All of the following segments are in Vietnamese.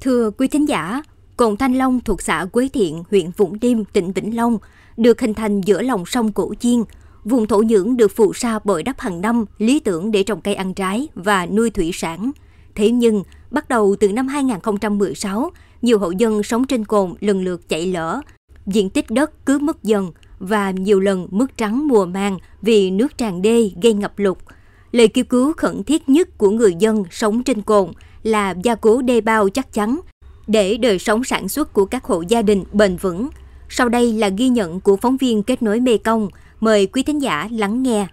Thưa quý thính giả, cồn Thanh Long thuộc xã Quế Thiện, huyện Vũng Liêm, tỉnh Vĩnh Long, được hình thành giữa lòng sông Cổ Chiên. Vùng thổ nhưỡng được phụ sa bồi đắp hàng năm, lý tưởng để trồng cây ăn trái và nuôi thủy sản. Thế nhưng, bắt đầu từ năm 2016, nhiều hộ dân sống trên cồn lần lượt chạy lỡ. Diện tích đất cứ mất dần và nhiều lần mất trắng mùa màng vì nước tràn đê gây ngập lụt. Lời kêu cứu khẩn thiết nhất của người dân sống trên cồn là gia cố đê bao chắc chắn để đời sống sản xuất của các hộ gia đình bền vững. Sau đây là ghi nhận của phóng viên kết nối Mê Công. Mời quý thính giả lắng nghe.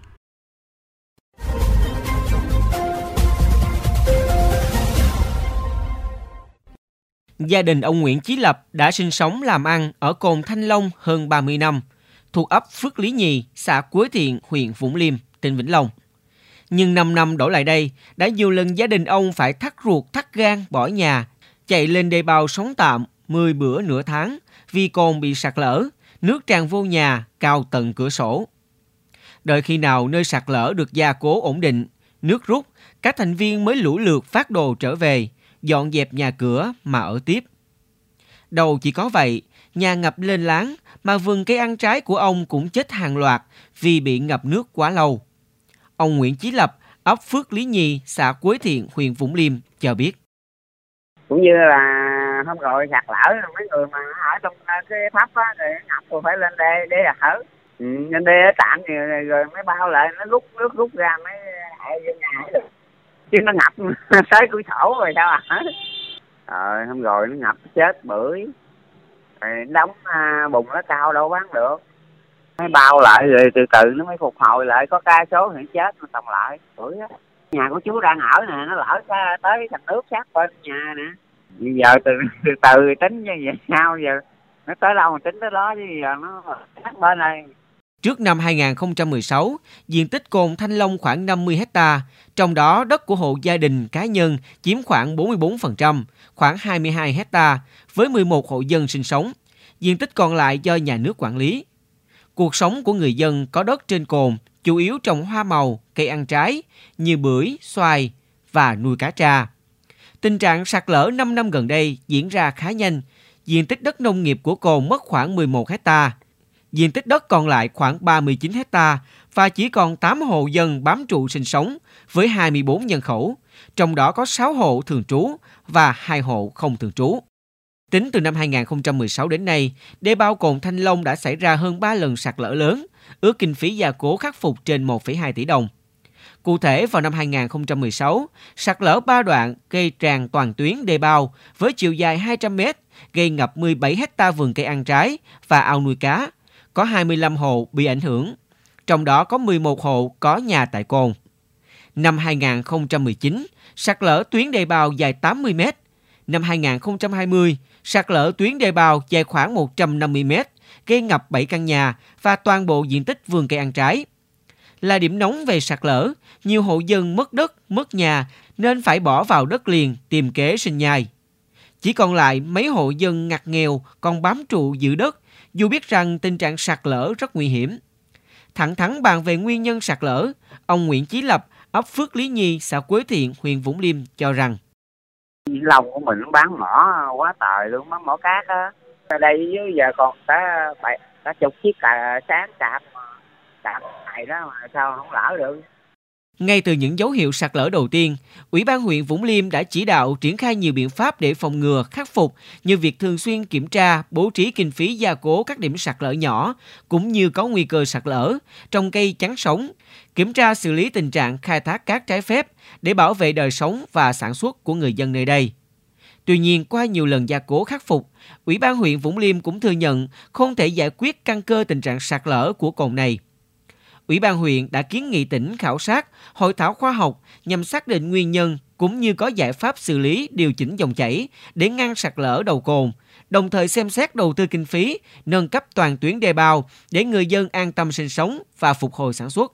Gia đình ông Nguyễn Chí Lập đã sinh sống làm ăn ở Cồn Thanh Long hơn 30 năm, thuộc ấp Phước Lý Nhì, xã Quế Thiện, huyện Vũng Liêm, tỉnh Vĩnh Long. Nhưng 5 năm đổ lại đây, đã nhiều lần gia đình ông phải thắt ruột thắt gan bỏ nhà, chạy lên đê bao sống tạm 10 bữa nửa tháng vì cồn bị sạt lở, nước tràn vô nhà cao tận cửa sổ. Đợi khi nào nơi sạt lở được gia cố ổn định, nước rút, các thành viên mới lũ lượt phát đồ trở về, dọn dẹp nhà cửa mà ở tiếp. Đầu chỉ có vậy, nhà ngập lên láng mà vườn cây ăn trái của ông cũng chết hàng loạt vì bị ngập nước quá lâu. Ông Nguyễn Chí Lập, ấp Phước Lý Nhi, xã Quế Thiện, huyện Vũng Liêm cho biết. Cũng như là hôm rồi sạt lở mấy người mà ở trong ờ, cái thấp á thì ngập rồi phải lên đê để ở ừ, lên đê ở tạm rồi, rồi mới bao lại nó rút nước rút ra mới ở vô nhà được. Chứ nó ngập tới cửa sổ rồi sao à? Ờ hôm rồi nó ngập chết bưởi. Rồi đóng à, bùng nó cao đâu bán được mới bao lại rồi từ từ nó mới phục hồi lại. Có ca số thì chết nó tòng lại. Tuổi á nhà của chú đang ở nè nó lỡ tới thằng nước sát bên nhà nè. Bây giờ từ từ từ tính như vậy sao giờ? Nó tới đâu mà tính tới đó chứ giờ nó sát bên này. Trước năm 2016, diện tích cồn Thanh Long khoảng 50 hecta, trong đó đất của hộ gia đình cá nhân chiếm khoảng 44%, khoảng 22 hecta với 11 hộ dân sinh sống. Diện tích còn lại do nhà nước quản lý. Cuộc sống của người dân có đất trên cồn chủ yếu trồng hoa màu, cây ăn trái như bưởi, xoài và nuôi cá tra. Tình trạng sạt lở 5 năm gần đây diễn ra khá nhanh. Diện tích đất nông nghiệp của cồn mất khoảng 11 hecta diện tích đất còn lại khoảng 39 hecta và chỉ còn 8 hộ dân bám trụ sinh sống với 24 nhân khẩu, trong đó có 6 hộ thường trú và 2 hộ không thường trú. Tính từ năm 2016 đến nay, đê bao cồn Thanh Long đã xảy ra hơn 3 lần sạt lở lớn, ước kinh phí gia cố khắc phục trên 1,2 tỷ đồng. Cụ thể, vào năm 2016, sạt lở 3 đoạn gây tràn toàn tuyến đê bao với chiều dài 200 m, gây ngập 17 hecta vườn cây ăn trái và ao nuôi cá, có 25 hộ bị ảnh hưởng, trong đó có 11 hộ có nhà tại Cồn. Năm 2019, sạt lở tuyến đê bao dài 80 m. Năm 2020, sạt lở tuyến đê bào dài khoảng 150 m, gây ngập 7 căn nhà và toàn bộ diện tích vườn cây ăn trái. Là điểm nóng về sạt lở, nhiều hộ dân mất đất, mất nhà nên phải bỏ vào đất liền tìm kế sinh nhai. Chỉ còn lại mấy hộ dân ngặt nghèo còn bám trụ giữ đất dù biết rằng tình trạng sạt lở rất nguy hiểm. Thẳng thắn bàn về nguyên nhân sạt lở, ông Nguyễn Chí Lập, ấp Phước Lý Nhi, xã Quế Thiện, huyện Vũng Liêm cho rằng Lòng của mình bán mỏ quá trời luôn, bán mỏ cát á. Ở đây dưới giờ còn cả, cả chục chiếc cà sáng cạp, cạp này đó mà sao không lỡ được. Ngay từ những dấu hiệu sạt lở đầu tiên, Ủy ban huyện Vũng Liêm đã chỉ đạo triển khai nhiều biện pháp để phòng ngừa, khắc phục như việc thường xuyên kiểm tra, bố trí kinh phí gia cố các điểm sạt lở nhỏ cũng như có nguy cơ sạt lở, trồng cây chắn sống, kiểm tra xử lý tình trạng khai thác cát trái phép để bảo vệ đời sống và sản xuất của người dân nơi đây. Tuy nhiên, qua nhiều lần gia cố khắc phục, Ủy ban huyện Vũng Liêm cũng thừa nhận không thể giải quyết căn cơ tình trạng sạt lở của cồn này. Ủy ban huyện đã kiến nghị tỉnh khảo sát, hội thảo khoa học nhằm xác định nguyên nhân cũng như có giải pháp xử lý điều chỉnh dòng chảy để ngăn sạt lở đầu cồn, đồng thời xem xét đầu tư kinh phí, nâng cấp toàn tuyến đê bao để người dân an tâm sinh sống và phục hồi sản xuất.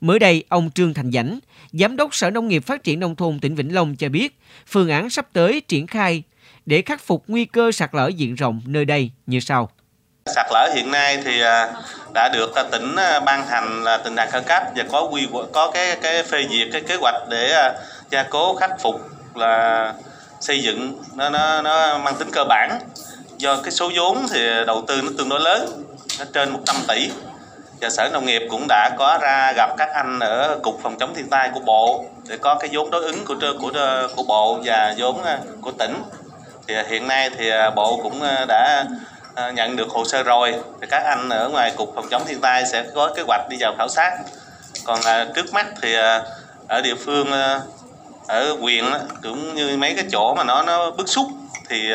Mới đây, ông Trương Thành Dãnh, Giám đốc Sở Nông nghiệp Phát triển Nông thôn tỉnh Vĩnh Long cho biết, phương án sắp tới triển khai để khắc phục nguy cơ sạt lở diện rộng nơi đây như sau. Sạt lở hiện nay thì à, đã được à, tỉnh à, ban hành là tình trạng khẩn cấp và có quy, có cái cái phê duyệt cái kế hoạch để gia cố, khắc phục là xây dựng. Nó nó nó mang tính cơ bản. Do cái số vốn thì đầu tư nó tương đối lớn, nó trên 100 tỷ. Và sở nông nghiệp cũng đã có ra gặp các anh ở cục phòng chống thiên tai của bộ để có cái vốn đối ứng của của của bộ và vốn của tỉnh. Thì hiện nay thì bộ cũng đã Ờ, nhận được hồ sơ rồi. Thì các anh ở ngoài cục phòng chống thiên tai sẽ có kế hoạch đi vào khảo sát. Còn ờ, trước mắt thì ờ, ở địa phương ở huyện cũng như mấy cái chỗ mà nó nó bức xúc thì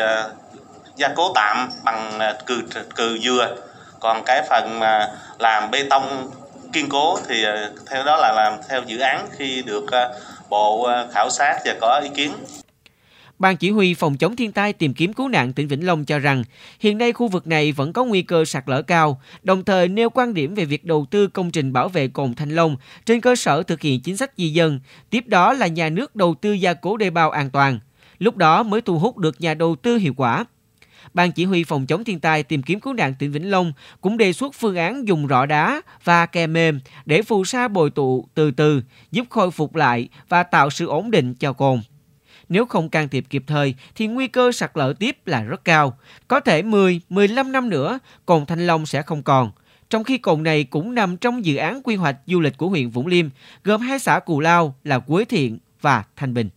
gia cố tạm bằng cừ cừ dừa. Còn cái phần mà làm bê tông kiên cố thì theo đó là làm theo dự án khi được bộ khảo sát và có ý kiến. Ban chỉ huy phòng chống thiên tai tìm kiếm cứu nạn tỉnh Vĩnh Long cho rằng hiện nay khu vực này vẫn có nguy cơ sạt lở cao, đồng thời nêu quan điểm về việc đầu tư công trình bảo vệ cồn Thanh Long trên cơ sở thực hiện chính sách di dân, tiếp đó là nhà nước đầu tư gia cố đê bao an toàn. Lúc đó mới thu hút được nhà đầu tư hiệu quả. Ban chỉ huy phòng chống thiên tai tìm kiếm cứu nạn tỉnh Vĩnh Long cũng đề xuất phương án dùng rọ đá và kè mềm để phù sa bồi tụ từ từ, giúp khôi phục lại và tạo sự ổn định cho cồn. Nếu không can thiệp kịp thời thì nguy cơ sạt lở tiếp là rất cao. Có thể 10, 15 năm nữa, cồn Thanh Long sẽ không còn. Trong khi cồn này cũng nằm trong dự án quy hoạch du lịch của huyện Vũng Liêm, gồm hai xã Cù Lao là Quế Thiện và Thanh Bình.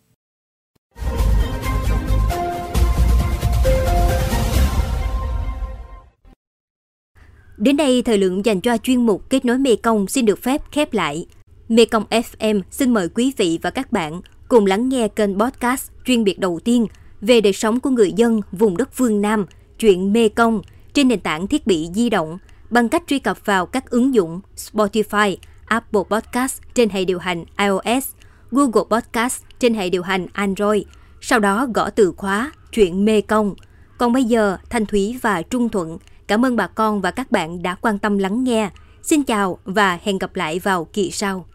Đến đây, thời lượng dành cho chuyên mục Kết nối mekong xin được phép khép lại. mekong FM xin mời quý vị và các bạn cùng lắng nghe kênh podcast chuyên biệt đầu tiên về đời sống của người dân vùng đất phương Nam, chuyện Mê Công trên nền tảng thiết bị di động bằng cách truy cập vào các ứng dụng Spotify, Apple Podcast trên hệ điều hành iOS, Google Podcast trên hệ điều hành Android, sau đó gõ từ khóa chuyện Mê Công. Còn bây giờ, Thanh Thúy và Trung Thuận cảm ơn bà con và các bạn đã quan tâm lắng nghe. Xin chào và hẹn gặp lại vào kỳ sau.